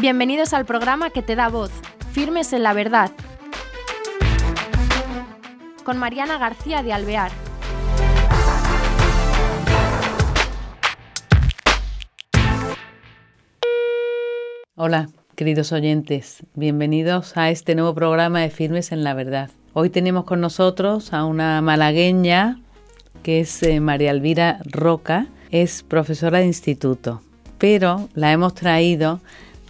Bienvenidos al programa que te da voz, Firmes en la Verdad, con Mariana García de Alvear. Hola, queridos oyentes, bienvenidos a este nuevo programa de Firmes en la Verdad. Hoy tenemos con nosotros a una malagueña que es eh, María Elvira Roca, es profesora de instituto, pero la hemos traído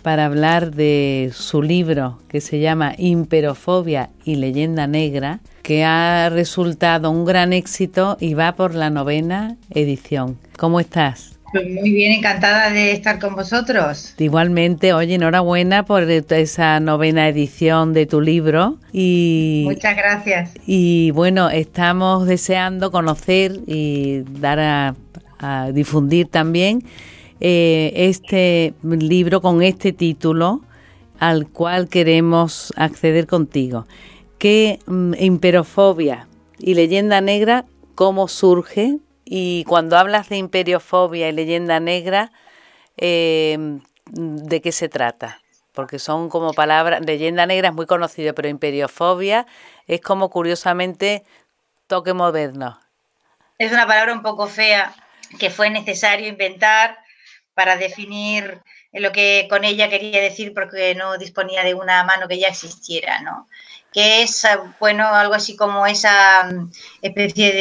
para hablar de su libro que se llama Imperofobia y leyenda negra, que ha resultado un gran éxito y va por la novena edición. ¿Cómo estás? Pues muy bien, encantada de estar con vosotros. Igualmente, oye, enhorabuena por esa novena edición de tu libro. Y, Muchas gracias. Y bueno, estamos deseando conocer y dar a, a difundir también eh, este libro con este título al cual queremos acceder contigo. ¿Qué mm, imperofobia y leyenda negra, cómo surge? Y cuando hablas de imperiofobia y leyenda negra, em, ¿de qué se trata? Porque son como palabras, leyenda negra es muy conocido, pero imperiofobia es como curiosamente toque moderno. Es una palabra un poco fea que fue necesario inventar para definir lo que con ella quería decir porque no disponía de una mano que ya existiera, ¿no? Que es, bueno, algo así como esa mm, especie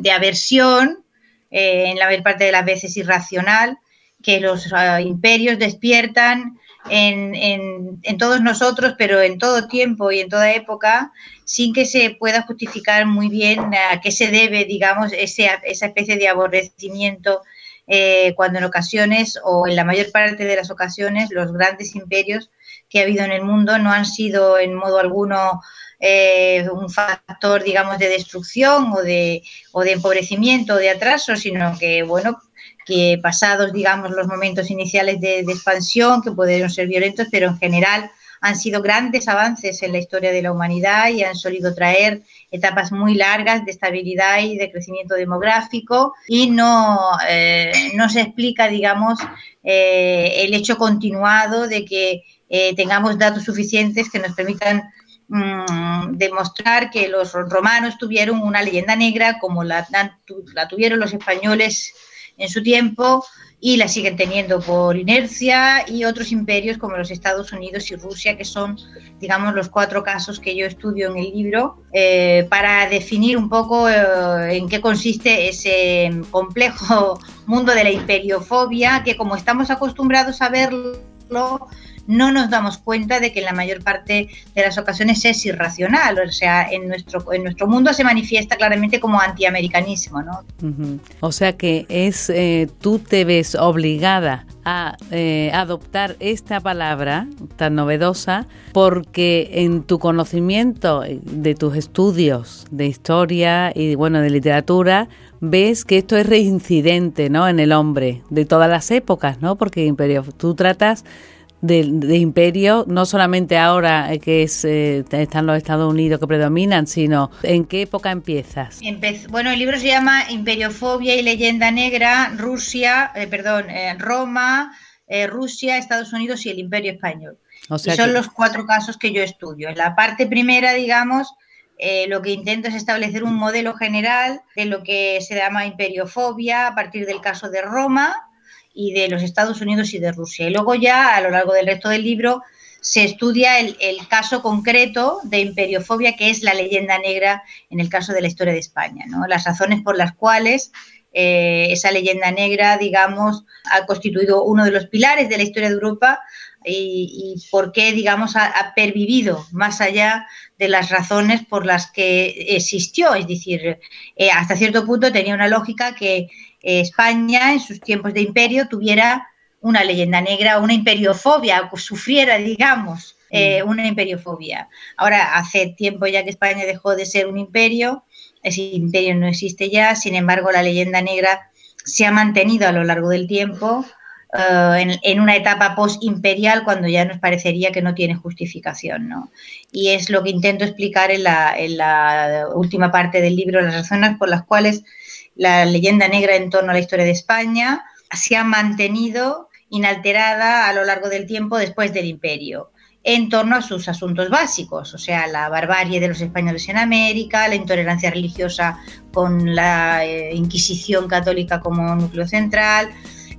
de, aversión, eh, en la mayor parte de las veces irracional, que los ah, imperios despiertan en, todos nosotros, pero en todo tiempo y en toda época, sin que se pueda justificar muy bien a qué se debe, digamos, esa especie de aborrecimiento eh, cuando en ocasiones o en la mayor parte de las ocasiones los grandes imperios que ha habido en el mundo no han sido en modo alguno eh, un factor, digamos, de destrucción o de, o de empobrecimiento o de atraso, sino que, bueno, que pasados, digamos, los momentos iniciales de, de expansión, que pudieron ser violentos, pero en general han sido grandes avances en la historia de la humanidad y han solido traer etapas muy largas de estabilidad y de crecimiento demográfico. Y no, eh, no se explica, digamos, eh, el hecho continuado de que eh, tengamos datos suficientes que nos permitan mm, demostrar que los romanos tuvieron una leyenda negra como la, la tuvieron los españoles en su tiempo y la siguen teniendo por inercia y otros imperios como los Estados Unidos y Rusia, que son, digamos, los cuatro casos que yo estudio en el libro, eh, para definir un poco eh, en qué consiste ese complejo mundo de la imperiofobia, que como estamos acostumbrados a verlo, no nos damos cuenta de que en la mayor parte de las ocasiones es irracional, o sea, en nuestro, en nuestro mundo se manifiesta claramente como antiamericanismo, ¿no? O sea que es, eh, tú te ves obligada a eh, adoptar esta palabra tan novedosa porque en tu conocimiento de tus estudios de historia y bueno de literatura ves que esto es reincidente no en el hombre de todas las épocas no porque imperio tú tratas de, imperio, no solamente ahora que es, eh, están los Estados Unidos que predominan, sino en qué época empiezas. bueno, el libro se llama Imperiofobia y leyenda negra, Rusia, eh, perdón, eh, Roma, Rusia, Estados Unidos y el Imperio Español. y son los cuatro casos que yo estudio. En la parte primera, digamos, lo que intento es establecer un modelo general de lo que se llama imperiofobia a partir del caso de Roma, y de los Estados Unidos y de Rusia. Y luego ya a lo largo del resto del libro se estudia el, caso concreto de imperiofobia, que es la leyenda negra en el caso de la historia de España, ¿no? las razones por las cuales eh, esa leyenda negra, digamos, ha constituido uno de los pilares de la historia de Europa y, por qué, digamos, ha, pervivido más allá de las razones por las que existió. Es decir, eh, hasta cierto punto tenía una lógica que España en sus tiempos de imperio tuviera una leyenda negra, una imperiofobia, o sufriera, digamos, eh, mm. una imperiofobia. Ahora, hace tiempo ya que España dejó de ser un imperio, ese imperio no existe ya, sin embargo, la leyenda negra se ha mantenido a lo largo del tiempo eh, en, una etapa post-imperial cuando ya nos parecería que no tiene justificación. ¿no? Y es lo que intento explicar en la, última parte del libro, las razones por las cuales la leyenda negra en torno a la historia de España se ha mantenido inalterada a lo largo del tiempo después del imperio en torno a sus asuntos básicos, o sea, la barbarie de los españoles en América, la intolerancia religiosa con la eh, Inquisición católica como núcleo central,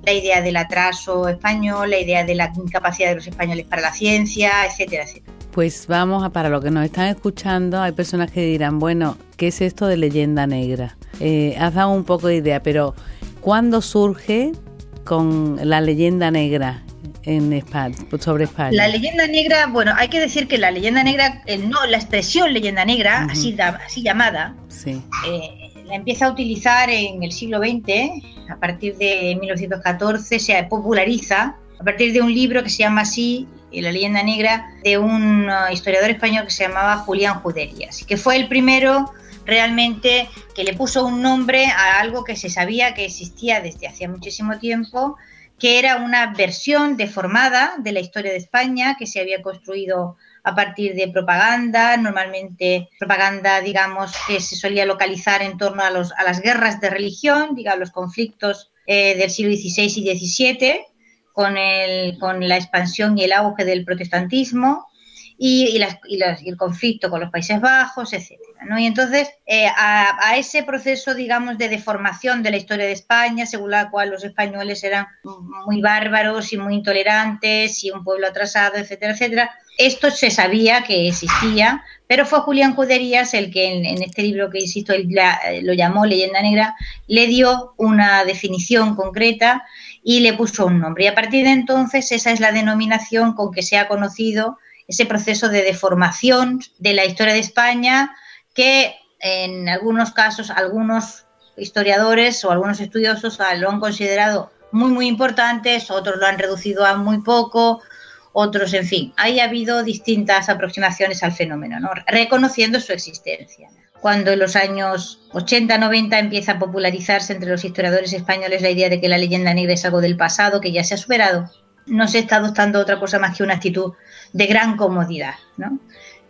la idea del atraso español, la idea de la incapacidad de los españoles para la ciencia, etcétera, etcétera. Pues vamos a para lo que nos están escuchando, hay personas que dirán, bueno, ¿qué es esto de leyenda negra? Eh, has dado un poco de idea, pero ¿cuándo surge con la leyenda negra? en España, sobre España. La leyenda negra, bueno, hay que decir que la leyenda negra, eh, no, la expresión leyenda negra, así, así llamada, eh, empieza a utilizar en el siglo XX, a partir de 1914 se populariza, a partir de un libro que se llama así, eh, La leyenda negra, de un uh, historiador español que se llamaba Julián Juderías, que fue el primero realmente que le puso un nombre a algo que se sabía que existía desde hacía muchísimo tiempo que era una versión deformada de la historia de España que se había construido a partir de propaganda, normalmente propaganda, digamos, que se solía localizar en torno a, los, a las guerras de religión, digamos, los conflictos eh, del siglo XVI y XVII, con, el, con la expansión y el auge del protestantismo, y, el conflicto con los Países Bajos, etcétera. ¿no? Y entonces, eh, a, ese proceso, digamos, de deformación de la historia de España, según la cual los españoles eran muy bárbaros y muy intolerantes y un pueblo atrasado, etcétera, etcétera, esto se sabía que existía, pero fue Julián Juderías el que en, este libro que, insisto, él lo llamó Leyenda Negra, le dio una definición concreta y le puso un nombre. Y a partir de entonces esa es la denominación con que se ha conocido ese proceso de deformación de la historia de España que en algunos casos algunos historiadores o algunos estudiosos lo han considerado muy, muy importantes, otros lo han reducido a muy poco, otros, en fin, hay habido distintas aproximaciones al fenómeno, ¿no? reconociendo su existencia. Cuando en los años 80-90 empieza a popularizarse entre los historiadores españoles la idea de que la leyenda negra es algo del pasado que ya se ha superado, no se está adoptando otra cosa más que una actitud de gran comodidad, ¿no?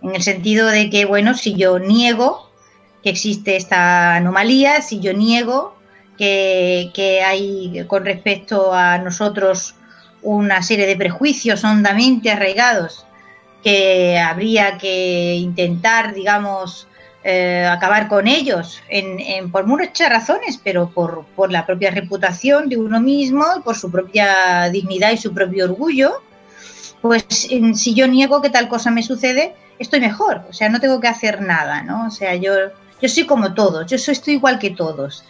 En el sentido de que, bueno, si yo niego que existe esta anomalía, si yo niego que hay con respecto a nosotros una serie de prejuicios hondamente arraigados que habría que intentar, digamos, eh, acabar con ellos por muchas razones, pero por, por, la propia reputación de uno mismo, por su propia dignidad y su propio orgullo, pues si yo niego que tal cosa me sucede, estoy mejor, o sea, no tengo que hacer nada, ¿no? O sea, yo, yo soy como todos, yo soy, estoy igual que todos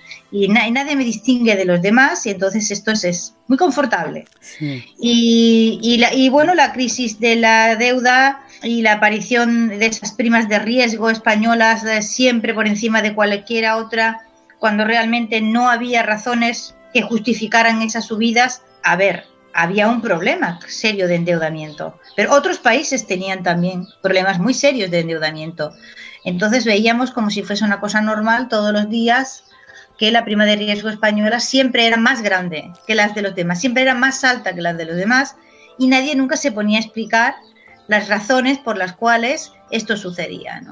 y, nadie me distingue de los demás y entonces esto es, muy confortable. Y, y, y bueno, la crisis de la deuda y la aparición de esas primas de riesgo españolas siempre por encima de cualquiera otra, cuando realmente no había razones que justificaran esas subidas, a ver, había un problema serio de endeudamiento, pero otros países tenían también problemas muy serios de endeudamiento. Entonces veíamos como si fuese una cosa normal todos los días que la prima de riesgo española siempre era más grande que las de los demás, siempre era más alta que las de los demás y nadie nunca se ponía a explicar las razones por las cuales esto sucedía.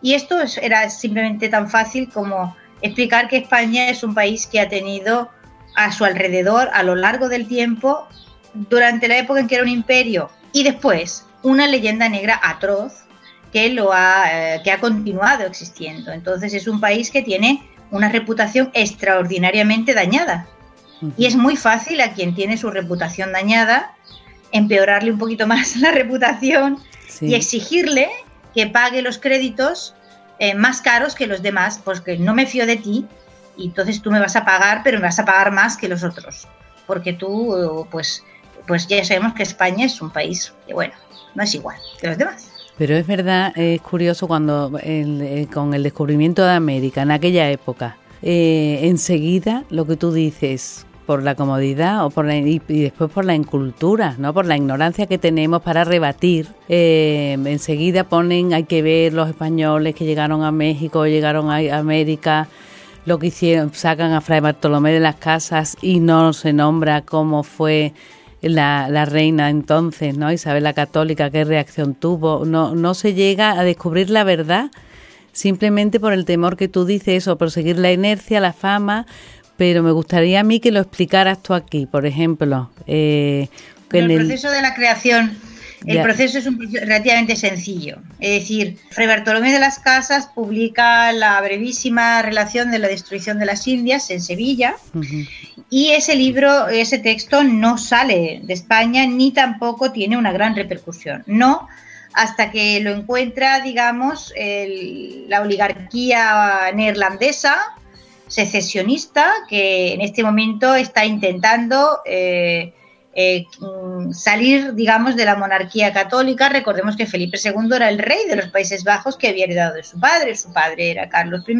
Y esto era simplemente tan fácil como explicar que España es un país que ha tenido a su alrededor a lo largo del tiempo, durante la época en que era un imperio y después una leyenda negra atroz que, lo ha, eh, que ha continuado existiendo. Entonces es un país que tiene una reputación extraordinariamente dañada. Y es muy fácil a quien tiene su reputación dañada empeorarle un poquito más la reputación y exigirle que pague los créditos eh, más caros que los demás, porque no me fío de ti y entonces tú me vas a pagar, pero me vas a pagar más que los otros, porque tú, pues, pues ya sabemos que España es un país que, bueno, no es igual que los demás. Pero es verdad, es curioso cuando eh, con el descubrimiento de América en aquella época, eh, enseguida lo que tú dices, por la comodidad o por y, después por la incultura, ¿no? por la ignorancia que tenemos para rebatir. Eh, enseguida ponen, hay que ver los españoles que llegaron a México, llegaron a América, lo que hicieron, sacan a Fray Bartolomé de las casas y no se nombra cómo fue la, la, reina entonces, ¿no? Isabel la Católica, qué reacción tuvo. No, no se llega a descubrir la verdad simplemente por el temor que tú dices o por seguir la inercia, la fama, pero me gustaría a mí que lo explicaras tú aquí, por ejemplo. Eh, en el proceso de la creación el proceso es relativamente sencillo. Es decir, Fray Bartolomé de las Casas publica la brevísima relación de la destrucción de las Indias en Sevilla y ese libro, ese texto no sale de España ni tampoco tiene una gran repercusión. No hasta que lo encuentra, digamos, la oligarquía neerlandesa secesionista que en este momento está intentando... Eh, eh, mm, salir, digamos, de la monarquía católica. Recordemos que Felipe II era el rey de los Países Bajos que había heredado de su padre. Su padre era Carlos I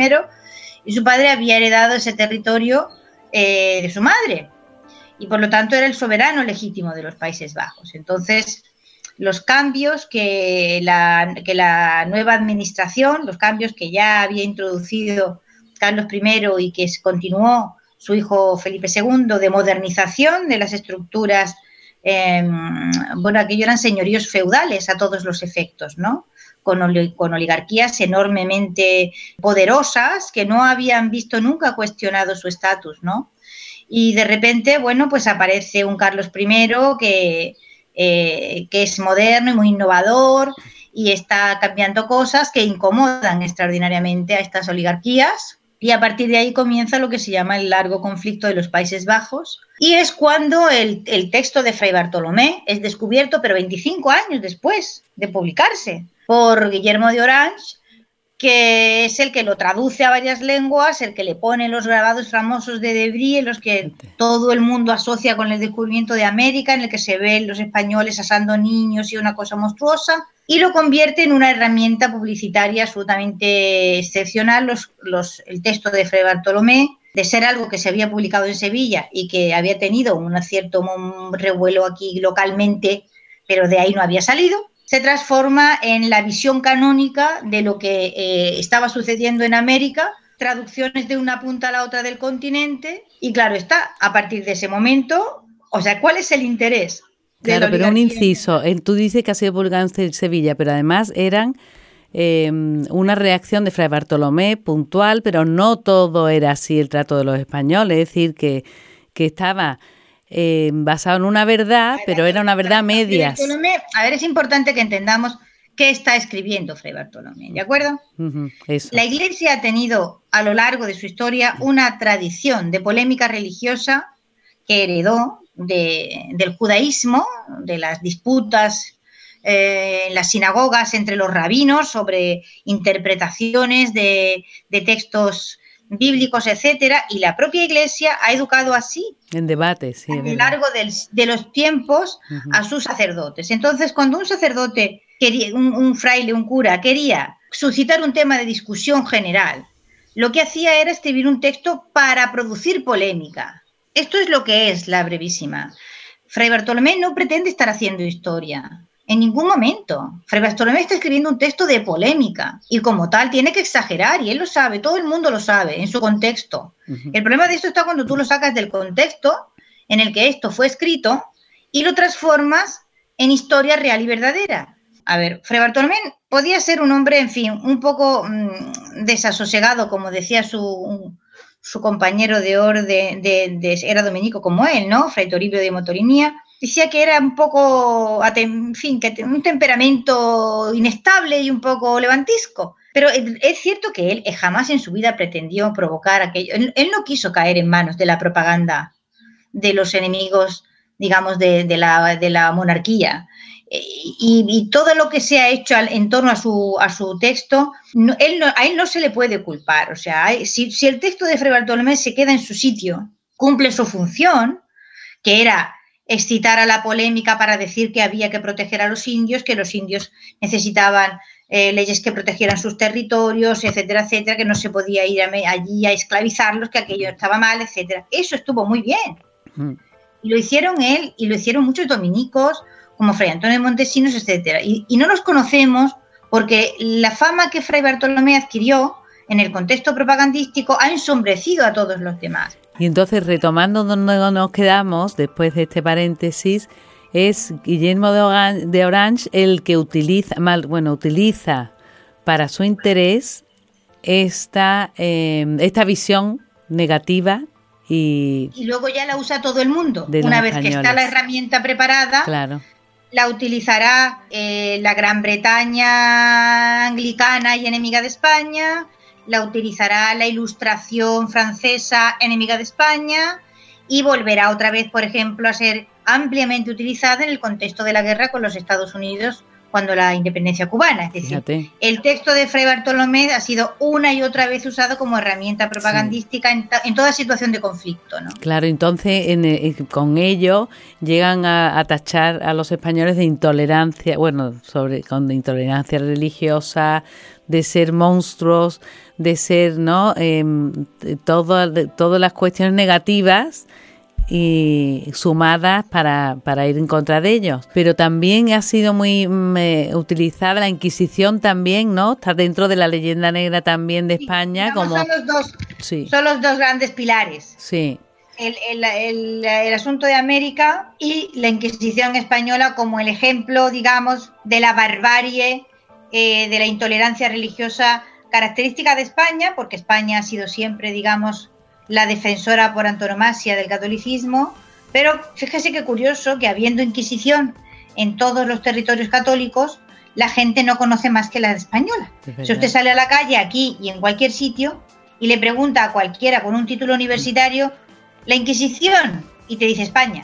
y su padre había heredado ese territorio eh, de su madre. Y por lo tanto era el soberano legítimo de los Países Bajos. Entonces, los cambios que la, que la nueva administración, los cambios que ya había introducido Carlos I y que continuó su hijo Felipe II, de modernización de las estructuras, em, bueno, aquello eran señoríos feudales a todos los efectos, ¿no? Con, oligarquías enormemente poderosas que no habían visto nunca cuestionado su estatus, ¿no? Y de repente, bueno, pues aparece un Carlos I que, eh, que es moderno y muy innovador y está cambiando cosas que incomodan extraordinariamente a estas oligarquías, y a partir de ahí comienza lo que se llama el largo conflicto de los Países Bajos. Y es cuando el, texto de Fray Bartolomé es descubierto, pero 25 años después de publicarse, por Guillermo de Orange, que es el que lo traduce a varias lenguas, el que le pone los grabados famosos de Debris, en los que todo el mundo asocia con el descubrimiento de América, en el que se ven los españoles asando niños y una cosa monstruosa y lo convierte en una herramienta publicitaria absolutamente excepcional. El texto de Fray Bartolomé, de ser algo que se había publicado en Sevilla y que había tenido un cierto revuelo aquí localmente, pero de ahí no había salido, se transforma en la visión canónica de lo que eh, estaba sucediendo en América, traducciones de una punta a la otra del continente, y claro está, a partir de ese momento, o sea, ¿cuál es el interés? Claro, pero un inciso. Tú dices que ha sido publicado en Sevilla, pero además eran em, una reacción de Fray Bartolomé puntual, pero no todo era así el trato de los españoles. Es decir, que, que estaba em, basado en una verdad, pero era una verdad media. A ver, es importante que entendamos qué está escribiendo Fray Bartolomé, ¿de acuerdo? La Iglesia ha tenido a lo largo de su historia una tradición de polémica religiosa que heredó del judaísmo, de las disputas eh, en las sinagogas entre los rabinos sobre interpretaciones de, textos bíblicos, etcétera, y la propia Iglesia ha educado así en debate, a lo largo de los tiempos a sus sacerdotes. Entonces, cuando un sacerdote, quería, un fraile, un cura, quería suscitar un tema de discusión general, lo que hacía era escribir un texto para producir polémica, esto es lo que es la brevísima. Fray Bartolomé no pretende estar haciendo historia. En ningún momento. Fray Bartolomé está escribiendo un texto de polémica y como tal tiene que exagerar y él lo sabe, todo el mundo lo sabe en su contexto. El problema de esto está cuando tú lo sacas del contexto en el que esto fue escrito y lo transformas en historia real y verdadera. A ver, Fray Bartolomé podía ser un hombre, en fin, un poco mm, desasosegado, como decía su, su compañero de orden de, era dominico como él, ¿no? Fray Toribio de Motorinía, decía que era un poco, en fin, que un temperamento inestable y un poco levantisco. Pero es cierto que él jamás en su vida pretendió provocar aquello. Él, no quiso caer en manos de la propaganda de los enemigos, digamos, de, de la monarquía y, todo lo que se ha hecho en torno a su, a su texto, él a él no se le puede culpar. O sea, si, el texto de Fray Bartolomé se queda en su sitio, cumple su función, que era excitar a la polémica para decir que había que proteger a los indios, que los indios necesitaban eh, leyes que protegieran sus territorios, etcétera, etcétera, que no se podía ir allí a esclavizarlos, que aquello estaba mal, etcétera. Eso estuvo muy bien. Mm. Y lo hicieron él y lo hicieron muchos dominicos, como Fray Antonio de Montesinos, etcétera. Y, no los conocemos porque la fama que Fray Bartolomé adquirió en el contexto propagandístico ha ensombrecido a todos los demás. Y entonces, retomando donde nos quedamos, después de este paréntesis, es Guillermo de Orange el que utiliza, mal, bueno, utiliza para su interés esta, eh, esta visión negativa Y, luego ya la usa todo el mundo. Una vez que está la herramienta preparada, claro. La utilizará eh, la Gran Bretaña anglicana y enemiga de España, la utilizará la Ilustración francesa enemiga de España y volverá otra vez, por ejemplo, a ser ampliamente utilizada en el contexto de la guerra con los Estados Unidos cuando la independencia cubana. Es decir, el texto de Fray Bartolomé ha sido una y otra vez usado como herramienta propagandística en, toda situación de conflicto. ¿no? Claro, entonces eh, con ello llegan a, tachar a los españoles de intolerancia, bueno, sobre con intolerancia religiosa, de ser monstruos, de ser, ¿no? Eh, todas las cuestiones negativas y sumadas para, para, ir en contra de ellos. Pero también ha sido muy mm, eh, utilizada la Inquisición también, ¿no? Está dentro de la leyenda negra también de España. como... Son los, dos, son los dos grandes pilares. Sí. El, el, el, asunto de América y la Inquisición española como el ejemplo, digamos, de la barbarie, eh, de la intolerancia religiosa característica de España, porque España ha sido siempre, digamos, la defensora por antonomasia del catolicismo, pero fíjese qué curioso que habiendo Inquisición en todos los territorios católicos, la gente no conoce más que la española. Si usted sale a la calle aquí y en cualquier sitio y le pregunta a cualquiera con un título universitario, la Inquisición, y te dice España.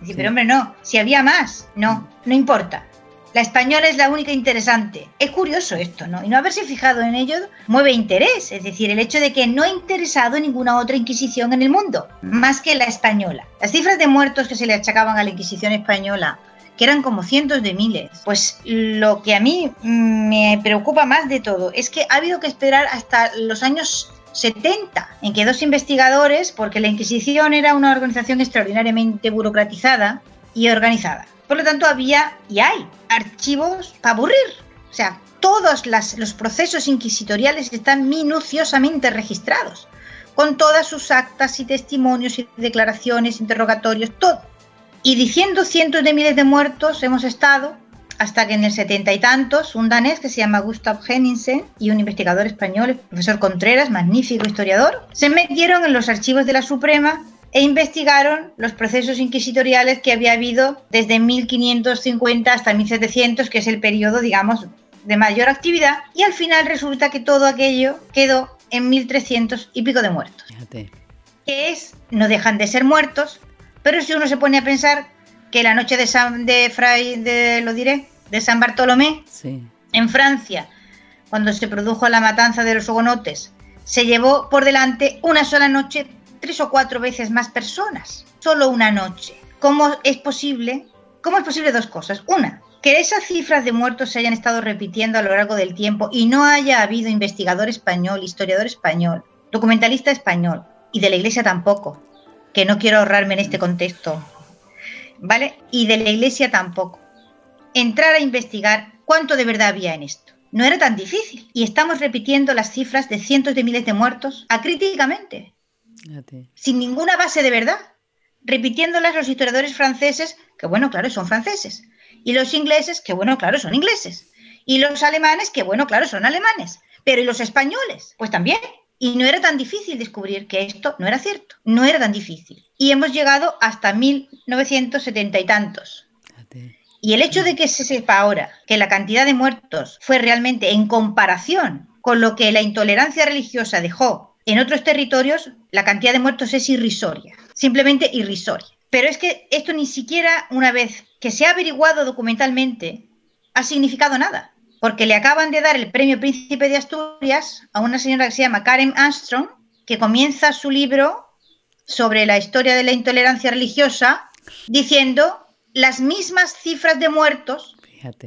Dice, pero hombre, no, si había más, no, no importa. La española es la única interesante. Es curioso esto, ¿no? Y no haberse fijado en ello mueve interés, es decir, el hecho de que no ha interesado ninguna otra Inquisición en el mundo, más que la española. Las cifras de muertos que se le achacaban a la Inquisición española que eran como cientos de miles. Pues lo que a mí me preocupa más de todo es que ha habido que esperar hasta los años 70, en que dos investigadores, porque la Inquisición era una organización extraordinariamente burocratizada y organizada, por lo tanto, había y hay archivos para aburrir. O sea, todos los procesos inquisitoriales están minuciosamente registrados, con todas sus actas y testimonios y declaraciones, interrogatorios, todo. Y diciendo cientos de miles de muertos hemos estado hasta que en el setenta y tantos un danés que se llama Gustav Henningsen y un investigador español, el profesor Contreras, magnífico historiador, se metieron en los archivos de la Suprema e investigaron los procesos inquisitoriales que había habido desde 1550 hasta 1700, que es el periodo, digamos, de mayor actividad, y al final resulta que todo aquello quedó en 1300 y pico de muertos. Fíjate. Que es, no dejan de ser muertos, pero si uno se pone a pensar que la noche de San de Fray, de, lo diré, de San Bartolomé, en Francia, cuando se produjo la matanza de los hugonotes, se llevó por delante una sola noche tres o cuatro veces más personas, solo una noche. ¿Cómo es posible? ¿Cómo es posible dos cosas? Una, que esas cifras de muertos se hayan estado repitiendo a lo largo del tiempo y no haya habido investigador español, historiador español, documentalista español y de la Iglesia tampoco, que no quiero ahorrarme en este contexto, ¿vale? Y de la Iglesia tampoco. Entrar a investigar cuánto de verdad había en esto. No era tan difícil y estamos repitiendo las cifras de cientos de miles de muertos acríticamente sin ninguna base de verdad, repitiéndolas los historiadores franceses, que bueno, claro, son franceses, y los ingleses, que bueno, claro, son ingleses, y los alemanes, que bueno, claro, son alemanes, pero ¿y los españoles? Pues también. Y no era tan difícil descubrir que esto no era cierto, no era tan difícil. Y hemos llegado hasta 1970 y tantos. Y el hecho de que se sepa ahora que la cantidad de muertos fue realmente en comparación con lo que la intolerancia religiosa dejó en otros territorios la cantidad de muertos es irrisoria, simplemente irrisoria. Pero es que esto ni siquiera una vez que se ha averiguado documentalmente ha significado nada, porque le acaban de dar el premio Príncipe de Asturias a una señora que se llama Karen Armstrong, que comienza su libro sobre la historia de la intolerancia religiosa diciendo las mismas cifras de muertos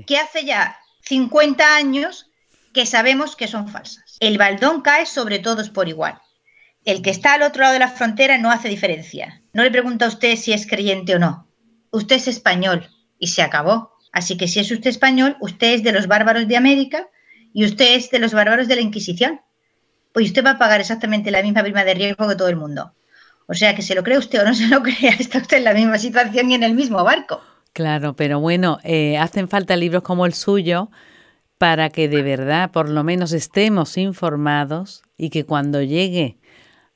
que hace ya 50 años que sabemos que son falsas el baldón cae sobre todos por igual. El que está al otro lado de la frontera no hace diferencia. No le pregunta a usted si es creyente o no. Usted es español y se acabó. Así que si es usted español, usted es de los bárbaros de América y usted es de los bárbaros de la Inquisición. Pues usted va a pagar exactamente la misma prima de riesgo que todo el mundo. O sea que se lo cree usted o no se lo crea, está usted en la misma situación y en el mismo barco. Claro, pero bueno, eh, hacen falta libros como el suyo para que de verdad por lo menos estemos informados y que cuando llegue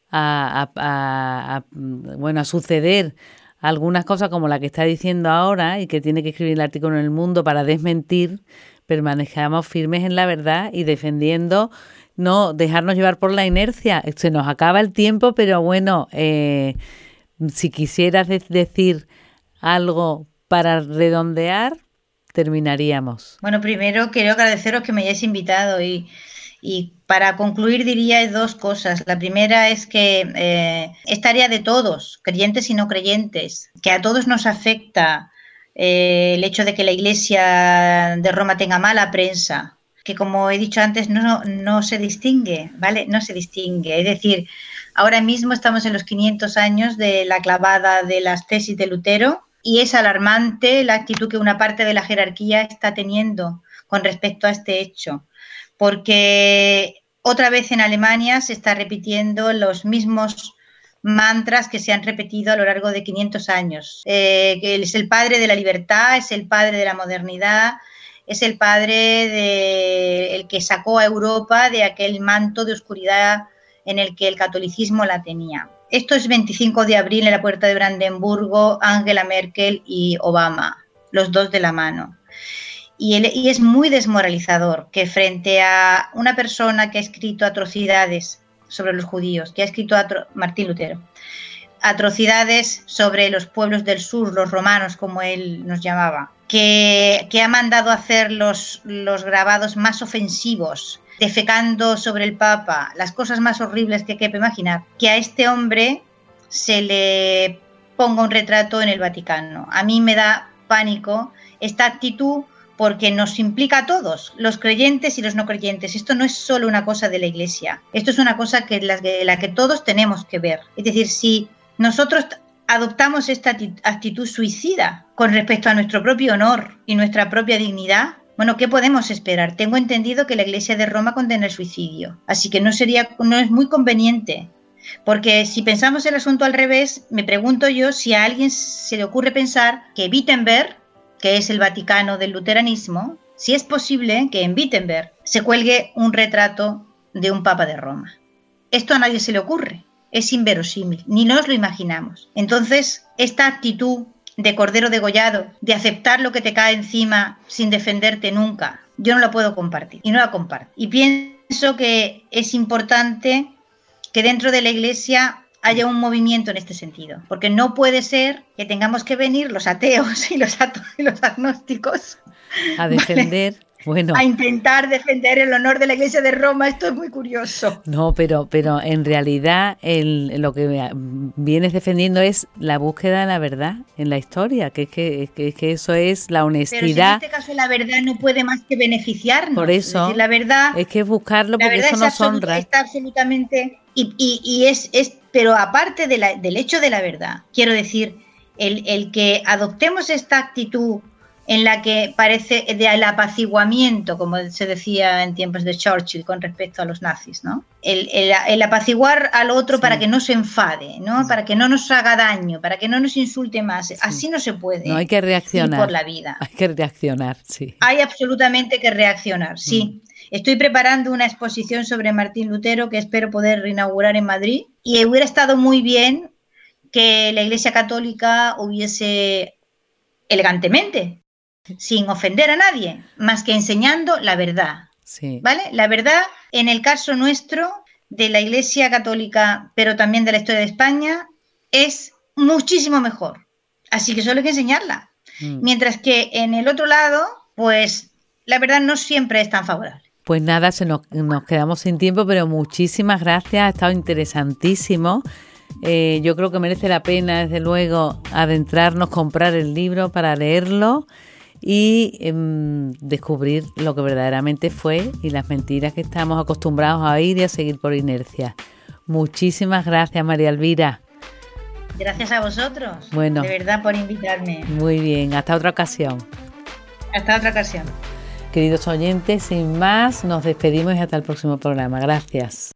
a, bueno, a suceder algunas cosas como la que está diciendo ahora y que tiene que escribir el artículo en el mundo para desmentir, permanezcamos firmes en la verdad y defendiendo no dejarnos llevar por la inercia. Se nos acaba el tiempo, pero bueno, eh, si quisieras decir algo para redondear, terminaríamos. Bueno, primero quiero agradeceros que me hayáis invitado y, para concluir diría dos cosas. La primera es que eh, es de todos, creyentes y no creyentes, que a todos nos afecta eh, el hecho de que la Iglesia de Roma tenga mala prensa, que como he dicho antes no, no se distingue, ¿vale? No se distingue. Es decir, ahora mismo estamos en los 500 años de la clavada de las tesis de Lutero y es alarmante la actitud que una parte de la jerarquía está teniendo con respecto a este hecho, porque otra vez en Alemania se está repitiendo los mismos mantras que se han repetido a lo largo de 500 años. Eh, es el padre de la libertad, es el padre de la modernidad, es el padre de el que sacó a Europa de aquel manto de oscuridad en el que el catolicismo la tenía. Esto es 25 de abril en la puerta de Brandenburgo, Angela Merkel y Obama, los dos de la mano. Y, es muy desmoralizador que frente a una persona que ha escrito atrocidades sobre los judíos, que ha escrito Martín Lutero, atrocidades sobre los pueblos del sur, los romanos, como él nos llamaba, que, ha mandado hacer los, los grabados más ofensivos defecando sobre el Papa, las cosas más horribles que quepa imaginar, que a este hombre se le ponga un retrato en el Vaticano. A mí me da pánico esta actitud porque nos implica a todos, los creyentes y los no creyentes. Esto no es solo una cosa de la Iglesia, esto es una cosa que la, la que todos tenemos que ver. Es decir, si nosotros adoptamos esta actitud suicida con respecto a nuestro propio honor y nuestra propia dignidad, bueno, ¿qué podemos esperar? Tengo entendido que la Iglesia de Roma condena el suicidio, así que no sería, no es muy conveniente. Porque si pensamos el asunto al revés, me pregunto yo si a alguien se le ocurre pensar que Wittenberg, que es el Vaticano del luteranismo, si es posible que en Wittenberg se cuelgue un retrato de un Papa de Roma. Esto a nadie se le ocurre, es inverosímil, ni nos lo imaginamos. Entonces, esta actitud de cordero degollado, de aceptar lo que te cae encima sin defenderte nunca, yo no la puedo compartir y no la comparto. Y pienso que es importante que dentro de la Iglesia haya un movimiento en este sentido, porque no puede ser que tengamos que venir los ateos y los, y los agnósticos a defender bueno. a intentar defender el honor de la Iglesia de Roma. Esto es muy curioso. No, pero, pero en realidad el, lo que vienes defendiendo es la búsqueda de la verdad en la historia, que es que, que, eso es la honestidad. en este caso la verdad no puede más que beneficiarnos. Por eso, la verdad es que buscarlo porque eso nos honra. Está absolutamente... Y, y, y es, es, pero aparte de la, del hecho de la verdad, quiero decir, el, el que adoptemos esta actitud en la que parece del apaciguamiento, como se decía en tiempos de Churchill con respecto a los nazis, ¿no? El, apaciguar al otro para que no se enfade, ¿no? Para que no nos haga daño, para que no nos insulte más. Así no se puede. No hay que reaccionar. por la vida. Hay que reaccionar, sí. Hay absolutamente que reaccionar, sí. Mm. Estoy preparando una exposición sobre Martín Lutero que espero poder reinaugurar en Madrid y hubiera estado muy bien que la Iglesia Católica hubiese elegantemente sin ofender a nadie, más que enseñando la verdad. ¿Vale? La verdad, en el caso nuestro, de la Iglesia Católica, pero también de la historia de España, es muchísimo mejor. Así que solo hay que enseñarla. Mm. Mientras que en el otro lado, pues la verdad no siempre es tan favorable. Pues nada, se nos, quedamos sin tiempo, pero muchísimas gracias, ha estado interesantísimo. Eh, yo creo que merece la pena, desde luego, adentrarnos, comprar el libro para leerlo y em, descubrir lo que verdaderamente fue y las mentiras que estamos acostumbrados a oír y a seguir por inercia. Muchísimas gracias, María Elvira. Gracias a vosotros. Bueno. De verdad por invitarme. Muy bien, hasta otra ocasión. Hasta otra ocasión. Queridos oyentes, sin más, nos despedimos y hasta el próximo programa. Gracias.